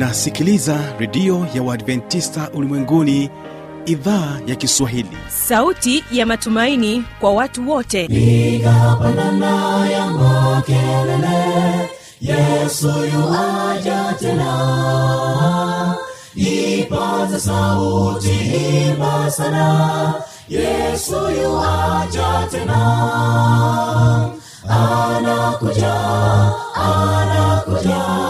unasikiliza redio ya uadventista ulimwenguni idhaa ya kiswahili. Sauti ya matumaini kwa watu wote. Piga pandana ya makelele yesu yuaja tena. Ipata sauti imba sana yesu yuaja tena. Anakuja anakuja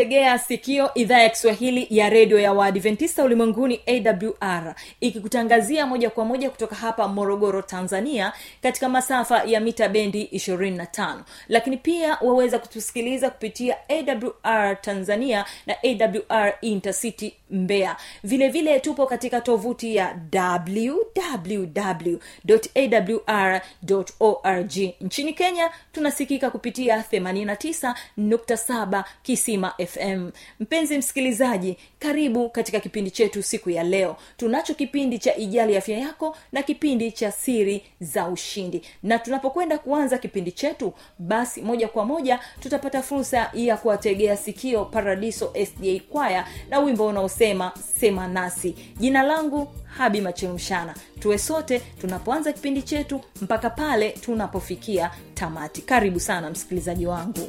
unaitegea sikio idhaa ya kiswahili ya redio ya waadventista ulimwenguni awr ikikutangazia moja kwa moja kutoka hapa morogoro tanzania katika masafa ya mita bendi 25 lakini pia waweza kutusikiliza kupitia awr tanzania na awr intercity mbeya. Vile vile tupo katika tovuti ya www.awr.org nchini kenya tunasikika kupitia 89.7 kisima fm mpenzi msikilizaji karibu katika kipindi chetu siku ya leo. Tunacho kipindi cha ijali afya yako na kipindi cha siri za ushindi. Na tunapokwenda kuanza kipindi chetu basi moja kwa moja tutapata fursa ya kuwategea sikio paradiso sda kwaya na wimbo unaosema sema nasi. Jina langu habi machemshana. Tuwe sote tunapoanza kipindi chetu mpaka pale tunapofikia tamati. Karibu sana msikilizaji wangu.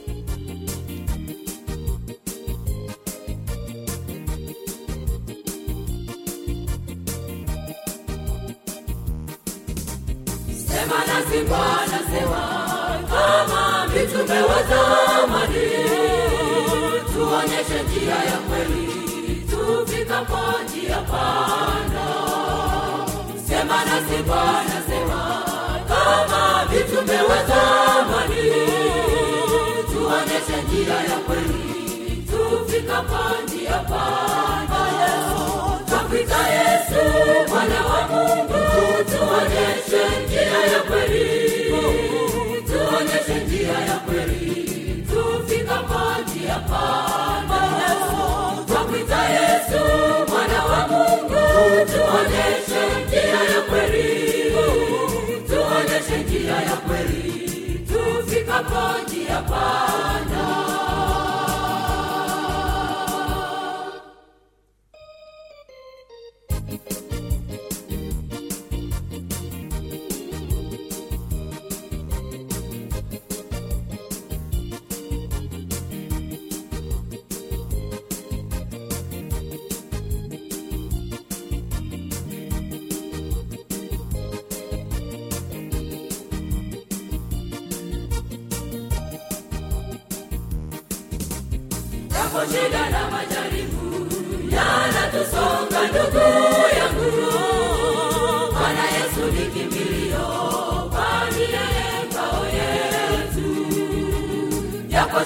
Sema nasi bwana sema kama mitume zamani tuonyeshe njia ya kweli tufikapo panda sema nasi bwana sema kama zamani. Tuonyeshe njia ya kweli. Tufikapo njia panda twakwita yesu mwana wa mungu. Tuonyeshe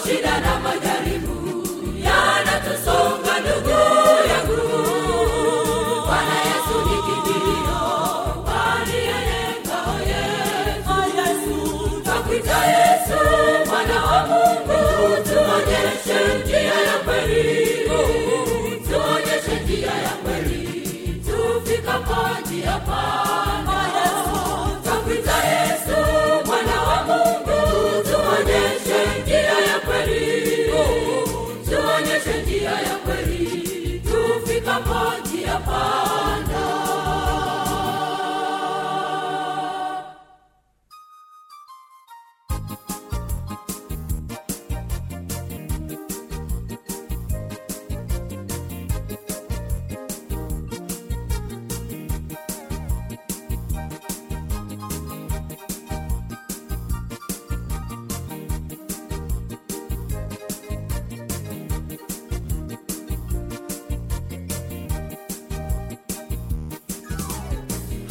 shida na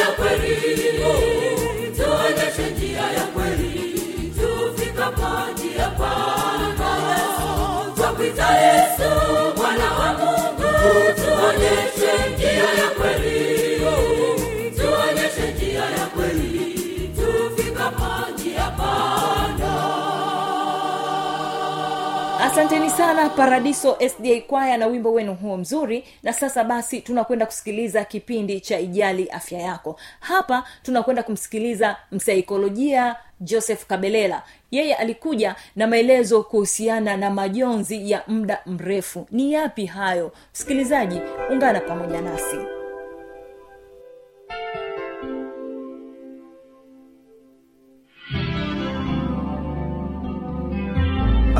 ya kweli. Tuonyeshe njia ya kweli. Tufikapo njia panda twakuita yesu. Mwana wa mungu. Tuonyeshe njia ya kweli. Asanteni sana paradiso sda kwaya na wimbo wenu huo mzuri. Na sasa basi tunakwenda kusikiliza kipindi cha ijali afya yako. Hapa tunakwenda kumsikiliza msaikolojia joseph kabelela. Yeye alikuja na maelezo kuhusiana na majonzi ya muda mrefu. Ni yapi hayo? Msikilizaji ungana pamoja nasi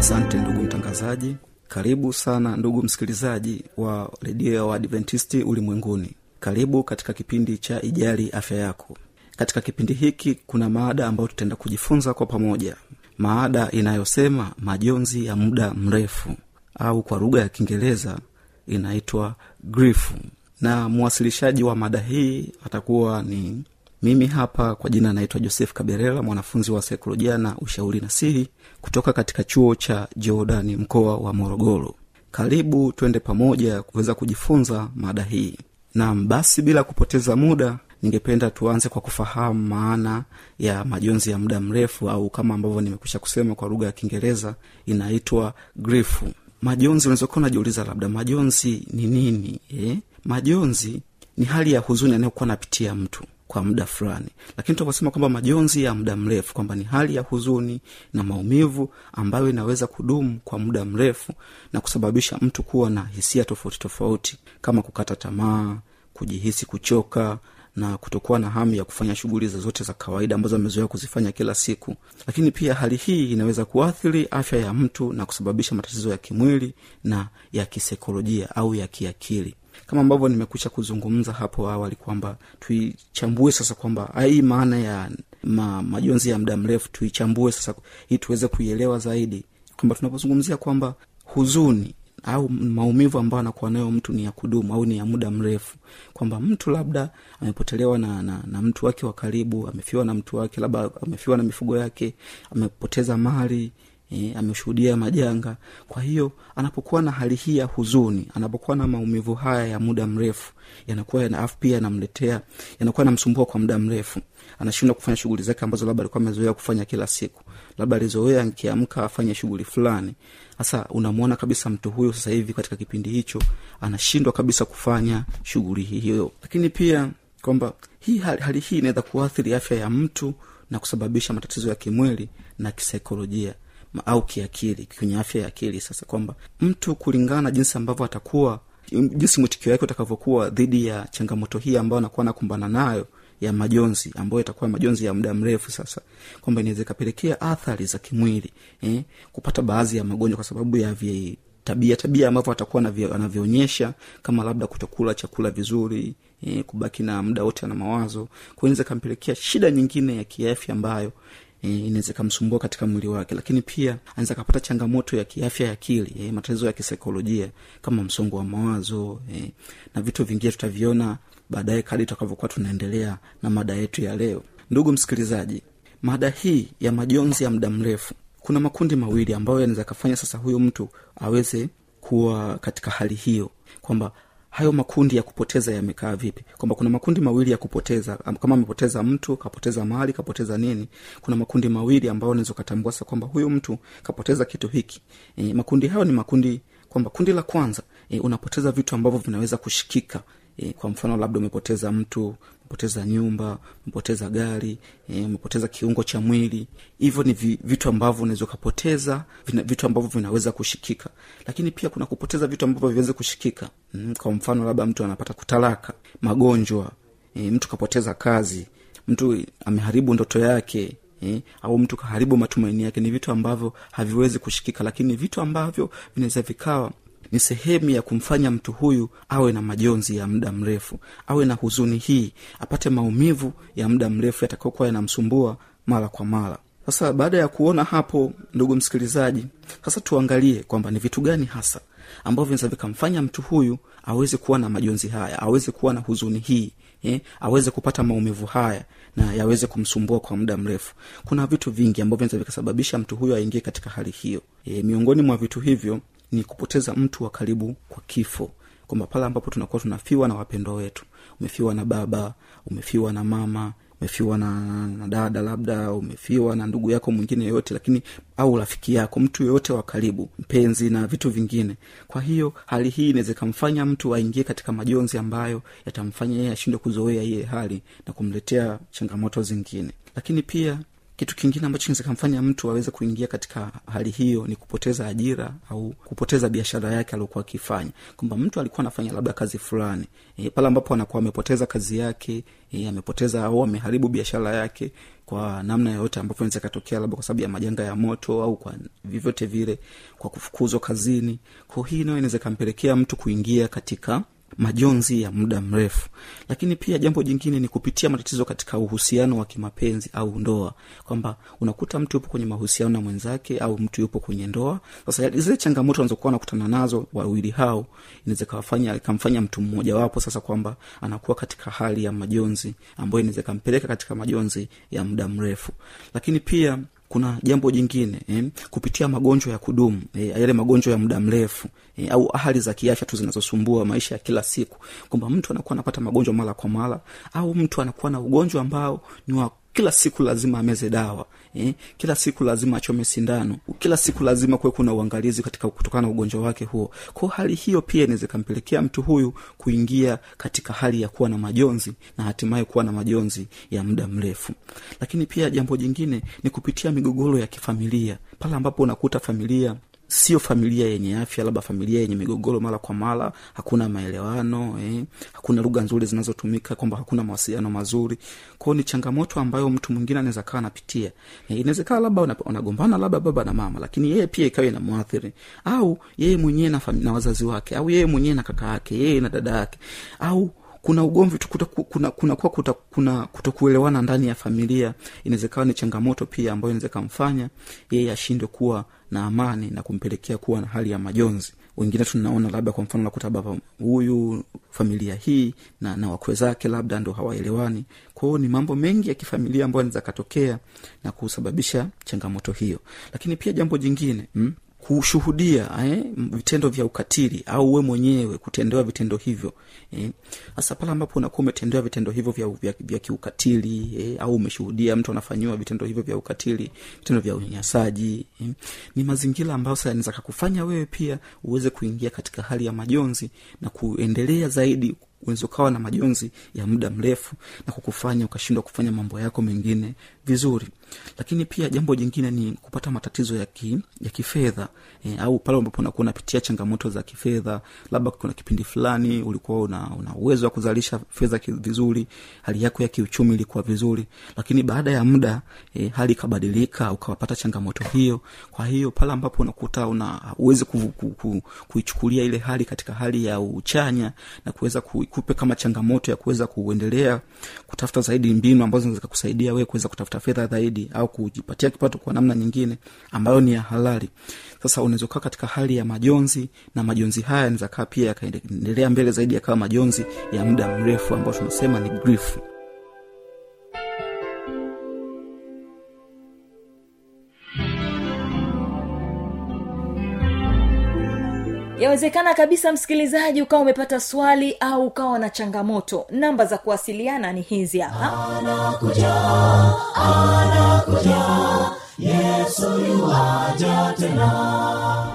asante ndugu mtangazaji. Karibu sana ndugu msikilizaji wa redio ya waadventisti ulimwenguni. Karibu katika kipindi cha ijali afya yako. Katika kipindi hiki kuna maada ambayo tutaenda kujifunza kwa pamoja. Maada inayosema majonzi ya muda mrefu au kwa lugha ya kiingereza inaitwa grifu na mwasilishaji wa mada hii atakuwa ni mimi hapa kwa jina naitwa joseph kaberela mwanafunzi wa saikolojia na ushauri na sihi kutoka katika chuo cha jordani mkoa wa morogoro. Karibu twende pamoja kuweza kujifunza mada hii. Nam basi bila kupoteza muda ningependa tuanze kwa kufahamu maana ya majonzi ya muda mrefu au kama ambavyo nimekwisha kusema kwa lugha ya kiingereza inaitwa grifu. Majonzi unaweza kuwa unajiuliza labda majonzi ni nini eh? majonzi ni hali ya huzuni anayokuwa anapitia mtu kwa muda fulani. Lakini tunaposema kwamba majonzi ya muda mrefu kwamba ni hali ya huzuni na maumivu ambayo inaweza kudumu kwa muda mrefu na kusababisha mtu kuwa na hisia tofauti tofauti kama kukata tamaa kujihisi kuchoka na kutokuwa na hamu ya kufanya shughuli zozote za kawaida ambazo amezoea kuzifanya kila siku. Lakini pia hali hii inaweza kuathiri afya ya mtu na kusababisha matatizo ya kimwili na ya kisaikolojia au ya kiakili kama ambavyo nimekwisha kuzungumza hapo awali kwamba tuichambue sasa kwamba hii maana ya ma, majonzi ya muda mrefu tuichambue sasa ili tuweze kuielewa zaidi. Kwamba tunapozungumzia kwamba huzuni au maumivu ambayo anakuwa nayo mtu ni ya kudumu au ni ya muda mrefu. Kwamba mtu labda amepotelewa na, na, na mtu wake wa karibu amefiwa na mtu wake labda amefiwa na mifugo yake amepoteza mali e, ameshuhudia majanga. Kwa hiyo anapokuwa na hali hii ya huzuni anapokuwa na maumivu haya ya muda mrefu yanakuwa yana pia yanamletea yanakuwa yanamsumbua kwa muda mrefu. Anashindwa kufanya shughuli zake ambazo labda alikuwa amezoea kufanya kila siku. Labda alizoea akiamka afanye shughuli fulani. Sasa unamwona kabisa mtu huyo sasa hivi katika kipindi hicho anashindwa kabisa kufanya shughuli hiyo. Lakini pia kwamba hii hali, hali hii inaweza kuathiri afya ya mtu na kusababisha matatizo ya kimwili na kisaikolojia au kiakili kwenye afya ya akili. Sasa kwamba mtu kulingana na jinsi ambavyo atakuwa jinsi mwitikio wake utakavyokuwa dhidi ya changamoto hii ambayo anakuwa anakumbana nayo ya majonzi ambayo itakuwa majonzi ya muda mrefu sasa kwamba inaweza ikapelekea athari za kimwili eh, kupata baadhi ya magonjwa kwa sababu ya tabia tabia ambavyo atakuwa anavyoonyesha kama labda kutokula chakula vizuri eh, kubaki na muda wote na mawazo. Kwa inaweza ikampelekea shida nyingine ya kiafya ambayo e, inaweza ikamsumbua katika mwili wake. Lakini pia anaweza akapata changamoto ya kiafya ya akili e, matatizo ya kisaikolojia kama msongo wa mawazo e, na vitu vingine tutaviona baadaye kadi tutakavyokuwa tunaendelea na mada yetu ya leo. Ndugu msikilizaji mada hii ya majonzi ya muda mrefu kuna makundi mawili ambayo yanaweza kafanya sasa huyo mtu aweze kuwa katika hali hiyo kwamba hayo makundi ya kupoteza yamekaa vipi? Kwamba kuna makundi mawili ya kupoteza kama amepoteza mtu kapoteza mali kapoteza nini kuna makundi mawili ambayo unaweza ukatambua sasa kwamba huyu mtu kapoteza kitu hiki. E, makundi hayo ni makundi kwamba kundi la kwanza e, unapoteza vitu ambavyo vinaweza kushikika e, kwa mfano labda umepoteza mtu umepoteza nyumba umepoteza gari e, umepoteza kiungo cha mwili. Hivyo ni vitu ambavyo unaweza ukapoteza vitu ambavyo vinaweza kushikika. Lakini pia kuna kupoteza vitu ambavyo viweze kushikika. Mm, kwa mfano labda mtu anapata kutalaka magonjwa e, mtu kapoteza kazi mtu ameharibu ndoto yake eh, au mtu kaharibu matumaini yake. Ni vitu ambavyo haviwezi kushikika lakini vitu ambavyo vinaweza vikawa ni sehemu ya kumfanya mtu huyu awe na majonzi ya muda mrefu awe na huzuni hii apate maumivu ya muda mrefu yatakaokuwa yanamsumbua mara kwa mara. Sasa baada ya kuona hapo ndugu msikilizaji sasa tuangalie kwamba ni vitu gani hasa ambavyo vinaweza vikamfanya mtu huyu aweze kuwa na majonzi haya aweze kuwa na huzuni hii eh, aweze kupata maumivu haya na yaweze kumsumbua kwa muda mrefu. Kuna vitu vingi ambavyo vinaweza vikasababisha mtu huyo aingie katika hali hiyo. E, miongoni mwa vitu hivyo ni kupoteza mtu wa karibu kwa kifo. Kwamba pale ambapo tunakuwa tunafiwa na wapendwa wetu umefiwa na baba umefiwa na mama umefiwa na, na dada labda umefiwa na ndugu yako mwingine yoyote lakini au rafiki yako mtu yoyote wa karibu mpenzi na vitu vingine. Kwa hiyo hali hii inaweza ikamfanya mtu aingie katika majonzi ambayo yatamfanya yeye ashindwe kuzoea iye hali na kumletea changamoto zingine. Lakini pia kitu kingine ambacho kinaweza kamfanya mtu aweze kuingia katika hali hiyo ni kupoteza ajira au kupoteza biashara yake aliokuwa akifanya. Kwamba mtu alikuwa anafanya labda kazi fulani e, pale ambapo anakuwa amepoteza kazi yake e, amepoteza au ameharibu biashara yake kwa namna yoyote ambavyo naeza ikatokea labda kwa sababu ya majanga ya moto au kwa vyovyote vile kwa kufukuzwa kazini. Kwa hii nayo inaweza ikampelekea mtu kuingia katika majonzi ya muda mrefu. Lakini pia jambo jingine ni kupitia matatizo katika uhusiano wa kimapenzi au ndoa. Kwamba unakuta mtu yupo kwenye mahusiano na mwenzake au mtu yupo kwenye ndoa. Sasa zile changamoto anazokuwa wanakutana nazo wawili hao inaweza kawafanya ikamfanya mtu mmoja wapo sasa kwamba anakuwa katika hali ya majonzi ambayo inaweza ikampeleka katika majonzi ya muda mrefu. Lakini pia kuna jambo jingine eh, kupitia magonjwa ya kudumu eh, yale magonjwa ya muda mrefu eh, au hali za kiafya tu zinazosumbua maisha ya kila siku kwamba mtu anakuwa anapata magonjwa mara kwa mara au mtu anakuwa na ugonjwa ambao ni wa kila siku lazima ameze dawa eh, kila siku lazima achome sindano. Kila siku lazima kuwe kuna uangalizi katika kutokana na ugonjwa wake huo. Kwao hali hiyo pia inaweza ikampelekea mtu huyu kuingia katika hali ya kuwa na majonzi na hatimaye kuwa na majonzi ya muda mrefu. Lakini pia jambo jingine ni kupitia migogoro ya kifamilia. Pale ambapo unakuta familia sio familia yenye afya labda familia yenye migogoro mara kwa mara hakuna maelewano eh, hakuna lugha nzuri zinazotumika kwamba hakuna mawasiliano mazuri. Kwao ni changamoto ambayo mtu mwingine anaweza kawa anapitia. Eh, inawezekana labda wana- wanagombana labda baba na mama lakini yeye pia ikawa inamwathiri. Au yeye mwenyewe na, na wazazi wake au yeye mwenyewe na kaka yake yeye na dada yake au kuna ugomvi kuna kuna kuwa kuta, kuna kutokuelewana ndani ya familia. Inawezekawa ni changamoto pia ambayo inaweza kamfanya yeye ashindwe kuwa na amani na kumpelekea kuwa na hali ya majonzi. Wengine tunaona labda kwa mfano nakuta baba huyu familia hii na, na wakwe zake labda ndo hawaelewani. Kwao ni mambo mengi ya kifamilia ambayo anaweza katokea na kusababisha changamoto hiyo. Lakini pia jambo jingine mm? Kushuhudia eh, vitendo vya ukatili au we mwenyewe kutendewa vitendo hivyo hasa eh, pale ambapo unakuwa umetendewa vitendo hivyo vya, vya, vya kiukatili eh, au umeshuhudia mtu anafanyiwa vitendo hivyo vya ukatili vitendo vya unyanyasaji eh, ni mazingira ambayo sasa kakufanya wewe pia uweze kuingia katika hali ya majonzi na kuendelea zaidi unaweza ukawa na majonzi ya muda mrefu na kukufanya ukashindwa kufanya mambo yako mengine vizuri lakini pia jambo jingine ni kupata matatizo ya, ki, ya kifedha e, au pale ambapo unakuwa unapitia changamoto za kifedha labda kuna kipindi fulani ulikuwa una, una uwezo wa kuzalisha fedha vizuri hali yako ya kiuchumi ilikuwa vizuri lakini baada ya muda e, hali ikabadilika ukawapata changamoto hiyo. Kwa hiyo pale ambapo unakuta una uwezi ku, ku, ku, kuichukulia ile hali katika hali ya uchanya na kuweza kuikupe kama changamoto ya kuweza kuendelea kutafuta zaidi mbinu ambazo zikakusaidia kusaidia wewe kuweza kutafuta fedha zaidi au kujipatia kipato kwa namna nyingine ambayo ni ya halali. Sasa unaweza ukaa katika hali ya majonzi na majonzi haya yanaweza kaa pia yakaendelea mbele zaidi yakawa majonzi ya muda mrefu ambayo tunasema ni grief yawezekana kabisa msikilizaji ukawa umepata swali au ukawa na changamoto. Namba za kuwasiliana ni hizi hapa.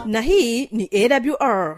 Na hii ni awr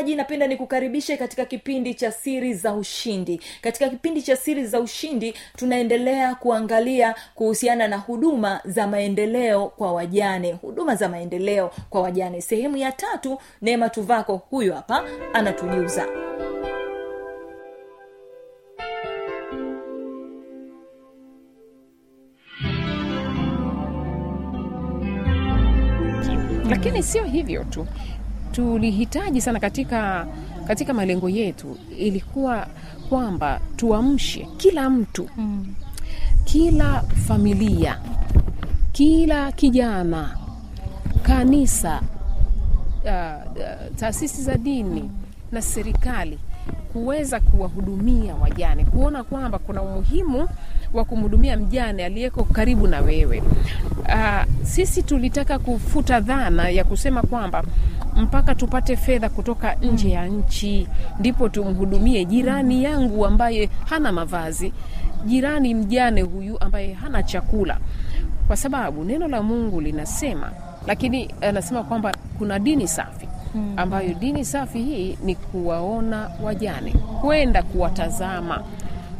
msikilizaji napenda nikukaribishe katika kipindi cha siri za ushindi. Katika kipindi cha siri za ushindi tunaendelea kuangalia kuhusiana na huduma za maendeleo kwa wajane. Huduma za maendeleo kwa wajane. Sehemu ya tatu neema tuvako huyu hapa anatujuza. Lakini sio hivyo tu tulihitaji sana katika katika malengo yetu ilikuwa kwamba tuamshe kila mtu mm. kila familia kila kijana kanisa uh, uh, taasisi za dini na serikali kuweza kuwahudumia wajane kuona kwamba kuna umuhimu wa kumhudumia mjane aliyeko karibu na wewe uh, sisi tulitaka kufuta dhana ya kusema kwamba mpaka tupate fedha kutoka nje ya nchi. Ndipo tumhudumie jirani yangu ambaye hana mavazi. Jirani mjane huyu ambaye hana chakula. Kwa sababu neno la mungu linasema lakini anasema kwamba kuna dini safi ambayo dini safi hii ni kuwaona wajane kwenda kuwatazama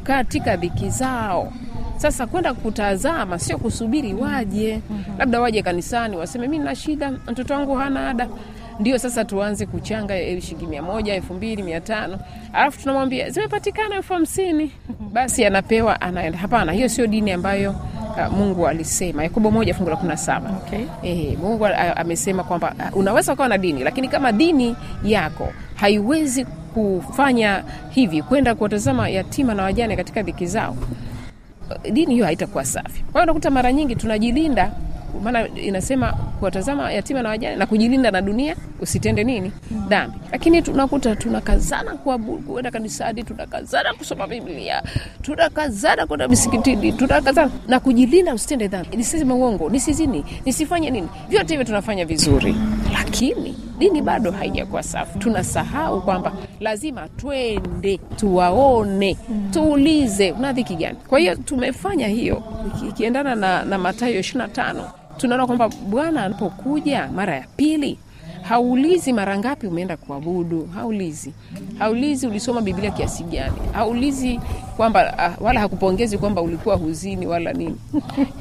katika dhiki zao. Sasa kwenda kutazama sio kusubiri waje. Labda waje kanisani waseme mi na shida mtoto wangu hana ada ndio sasa tuanze kuchanga shilingi mia moja elfu mbili mia tano. Alafu tunamwambia zimepatikana elfu hamsini. Basi anapewa anaenda. Hapana hiyo sio dini ambayo uh, mungu alisema. Yakobo moja fungu la kumi na saba. Okay. e, mungu amesema kwamba uh, unaweza ukawa na dini lakini kama dini yako haiwezi kufanya hivi kwenda kuwatazama yatima na wajane katika dhiki zao dini hiyo haitakuwa safi. Kwa hiyo unakuta mara nyingi tunajilinda maana inasema kuwatazama yatima na wajane na kujilinda na dunia usitende nini? Dhambi. Lakini tunakuta tunakazana kuenda kanisani tunakazana kusoma biblia tunakazana kwenda misikitini tunakazana na kujilinda usitende dhambi. Nisiseme uongo nisizini nisifanye nini? Vyote hivyo tunafanya vizuri. Lakini dini bado haijakuwa safi. Tunasahau kwamba lazima twende tuwaone tuulize una dhiki gani? Kwa hiyo tumefanya hiyo ikiendana na, na matayo ishirina tano tunaona kwamba bwana anapokuja mara ya pili haulizi mara ngapi umeenda kuabudu haulizi. Haulizi ulisoma biblia kiasi gani. Haulizi kwamba uh, wala hakupongezi kwamba ulikuwa huzini wala nini.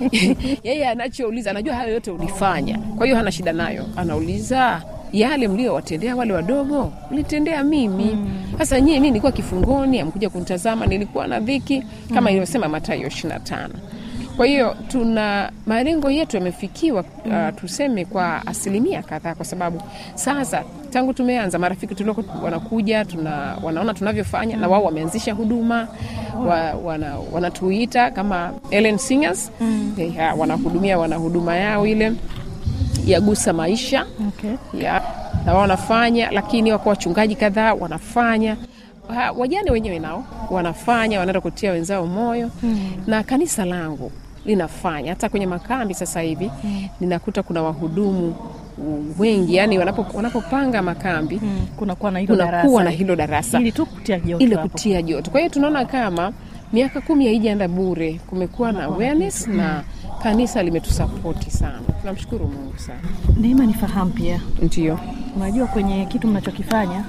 Yeye anachouliza anajua hayo yote ulifanya. Kwa hiyo hana shida nayo. Anauliza yale mliowatendea wale wadogo mlitendea mimi. Sasa nyie mi nilikuwa kifungoni amkuja kunitazama nilikuwa na dhiki kama ilivyosema matayo ishirina tano kwa hiyo tuna malengo yetu yamefikiwa uh, tuseme kwa asilimia kadhaa kwa sababu sasa tangu tumeanza marafiki tulioko wanakuja tuna, wanaona tunavyofanya na wao wameanzisha huduma wa, wana, wanatuita kama Ellen Singers. Mm. yeah, wanahudumia wana huduma yao ile yagusa maisha. Okay. ya na wao wanafanya lakini wako wachungaji kadhaa wanafanya. Ha, wajane wenyewe nao wanafanya wanaenda kutia wenzao moyo. Mm. na kanisa langu linafanya. Hata kwenye makambi sasa hivi mm. ninakuta kuna wahudumu wengi. Yani wanapo, wanapopanga makambi hmm, kunakuwa na hilo darasa. na hilo darasa. Ili tu kutia joto ili kutia joto. Kwa hiyo tunaona kama miaka kumi haijaenda bure. Kumekuwa na awareness na kanisa limetusapoti sana. Tunamshukuru mungu sana. Neema nifahamu pia. Ndio. Unajua kwenye kitu mnachokifanya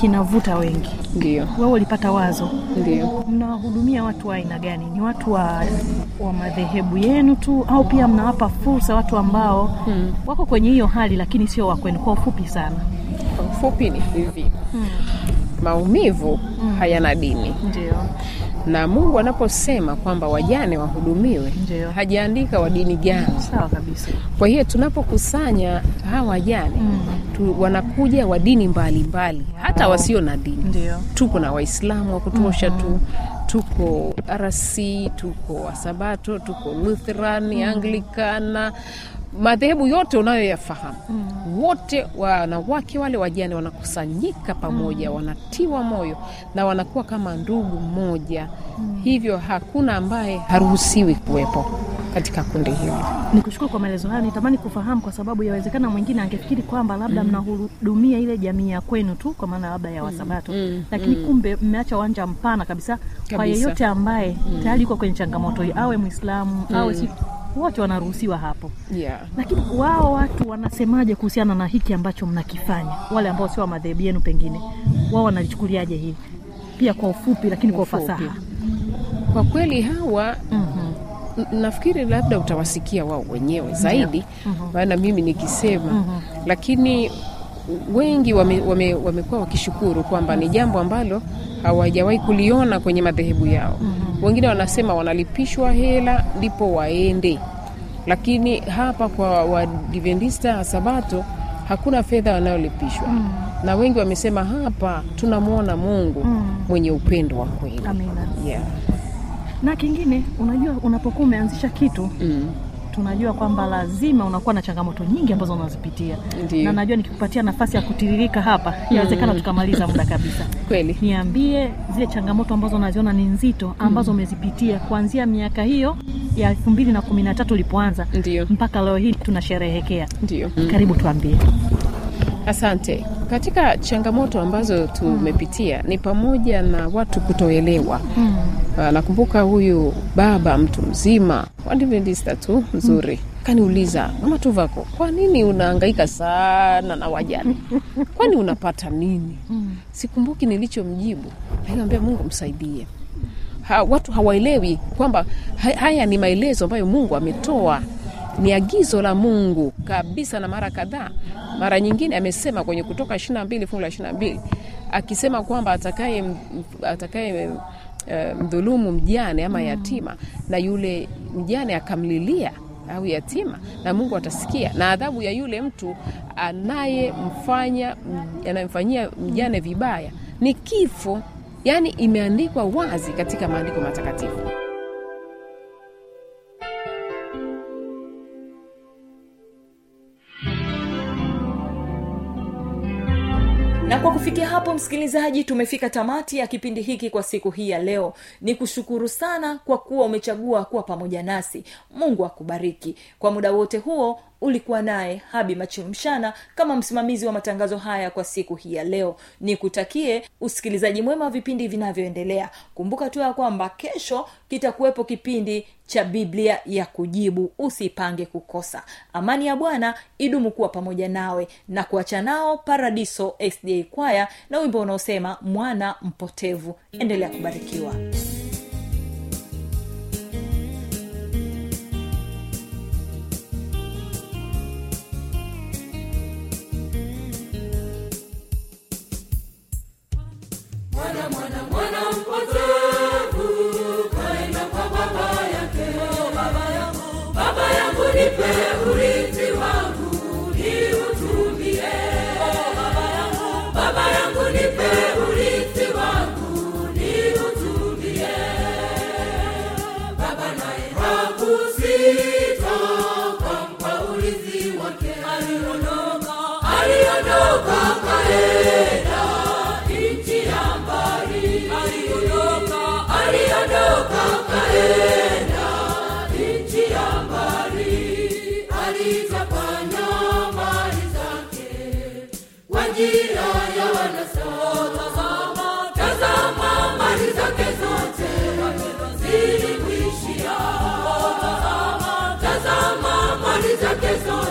kinavuta wengi. Ndio. Wewe ulipata wazo. Ndio. Mnawahudumia watu wa aina gani? Ni watu wa, wa madhehebu yenu tu au pia mnawapa fursa watu ambao hmm. wako kwenye hiyo hali lakini sio wakwenu kwa ufupi sana. Kwa ufupi ni hivi. Maumivu hayana dini. Ndio na mungu anaposema kwamba wajane wahudumiwe Ndio. hajaandika wa dini gani. Sawa kabisa. Kwa hiyo tunapokusanya hawa wajane tu, wanakuja wa dini mbalimbali hata wasio na dini. Ndio. Tuko na waislamu wa kutosha tu. Tuko rc tuko wasabato tuko lutheran anglikana madhehebu yote unayoyafahamu mm. wote wanawake wale wajane wanakusanyika pamoja mm. wanatiwa moyo na wanakuwa kama ndugu mmoja mm. hivyo hakuna ambaye haruhusiwi kuwepo katika kundi hilo nikushukuru kwa maelezo hayo nitamani kufahamu kwa sababu yawezekana mwingine angefikiri kwamba labda mm. mnahudumia ile jamii ya kwenu tu kwa maana labda ya wasabato mm. Mm. lakini Mm. kumbe mmeacha uwanja mpana kabisa, kwa yeyote ambaye mm. tayari yuko kwenye changamoto hii awe mwislamu mm. awe si wote wanaruhusiwa hapo. Yeah. lakini wao watu wanasemaje kuhusiana na hiki ambacho mnakifanya? Wale ambao sio wa madhehebu yenu pengine wao wanalichukuliaje hili? Pia kwa ufupi lakini kwa ufasaha. Kwa kweli hawa mm-hmm. Nafikiri labda utawasikia wao wenyewe zaidi maana mimi nikisema lakini wengi wamekuwa wame, wamekuwa wakishukuru kwamba ni jambo ambalo hawajawahi kuliona kwenye madhehebu yao. Wengine wanasema wanalipishwa hela ndipo waende. Lakini hapa kwa wadivendista sabato hakuna fedha wanayolipishwa. Na wengi wamesema hapa tunamwona mungu mwenye upendo wa kweli. Amina. Yeah. na kingine unajua unapokuwa umeanzisha kitu mm. Tunajua kwamba lazima unakuwa na changamoto nyingi ambazo unazipitia. Ndiyo. na najua nikikupatia nafasi ya kutiririka hapa inawezekana tukamaliza muda kabisa. Kweli. Niambie zile changamoto ambazo unaziona ni nzito ambazo umezipitia kuanzia miaka hiyo ya elfu mbili na kumi na tatu ulipoanza mpaka leo hii tunasherehekea. Ndio. Karibu tuambie. Asante. Katika changamoto ambazo tumepitia ni pamoja na watu kutoelewa. Mm. Nakumbuka huyu baba mtu mzima wadivendista tu mzuri mm. kaniuliza mama Tuvako, kwa nini unahangaika sana na wajane? kwani unapata nini? mm. Sikumbuki nilichomjibu, nikamwambia Mungu msaidie. Ha, watu hawaelewi kwamba haya ni maelezo ambayo Mungu ametoa ni agizo la Mungu kabisa, na mara kadhaa, mara nyingine amesema kwenye Kutoka 22 fungu la 22 akisema kwamba atakaye atakaye uh, mdhulumu mjane ama yatima na yule mjane akamlilia au yatima, na Mungu atasikia, na adhabu ya yule mtu anayemfanya anayemfanyia mjane vibaya ni kifo. Yani imeandikwa wazi katika maandiko matakatifu. Na kwa kufikia hapo msikilizaji tumefika tamati ya kipindi hiki kwa siku hii ya leo. Ni kushukuru sana kwa kuwa umechagua kuwa pamoja nasi. Mungu akubariki. Kwa muda wote huo ulikuwa naye habi machilumshana kama msimamizi wa matangazo haya kwa siku hii ya leo. Nikutakie usikilizaji mwema wa vipindi vinavyoendelea. Kumbuka tu ya kwamba kesho kitakuwepo kipindi cha biblia ya kujibu. Usipange kukosa. Amani ya bwana idumu kuwa pamoja nawe na kuacha nao paradiso sda kwaya na wimbo unaosema mwana mpotevu. Endelea kubarikiwa yangu mali zake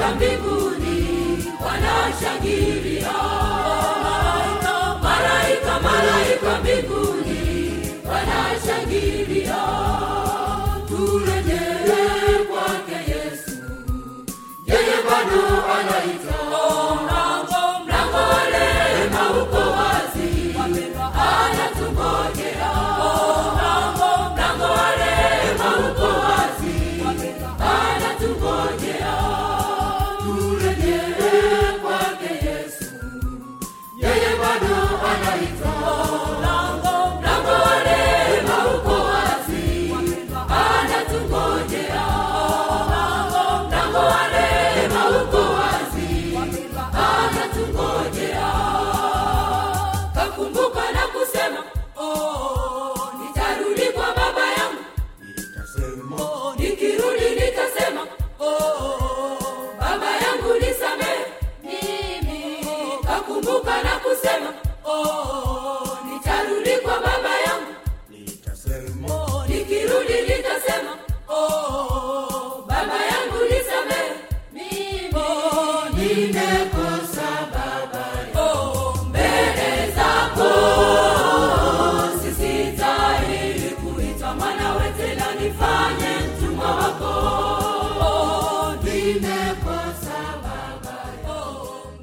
za mbinguni wanashangilia. Malaika malaika mbinguni wanashangilia. Turejee kwake yesu. Yeye bado anaita Somebody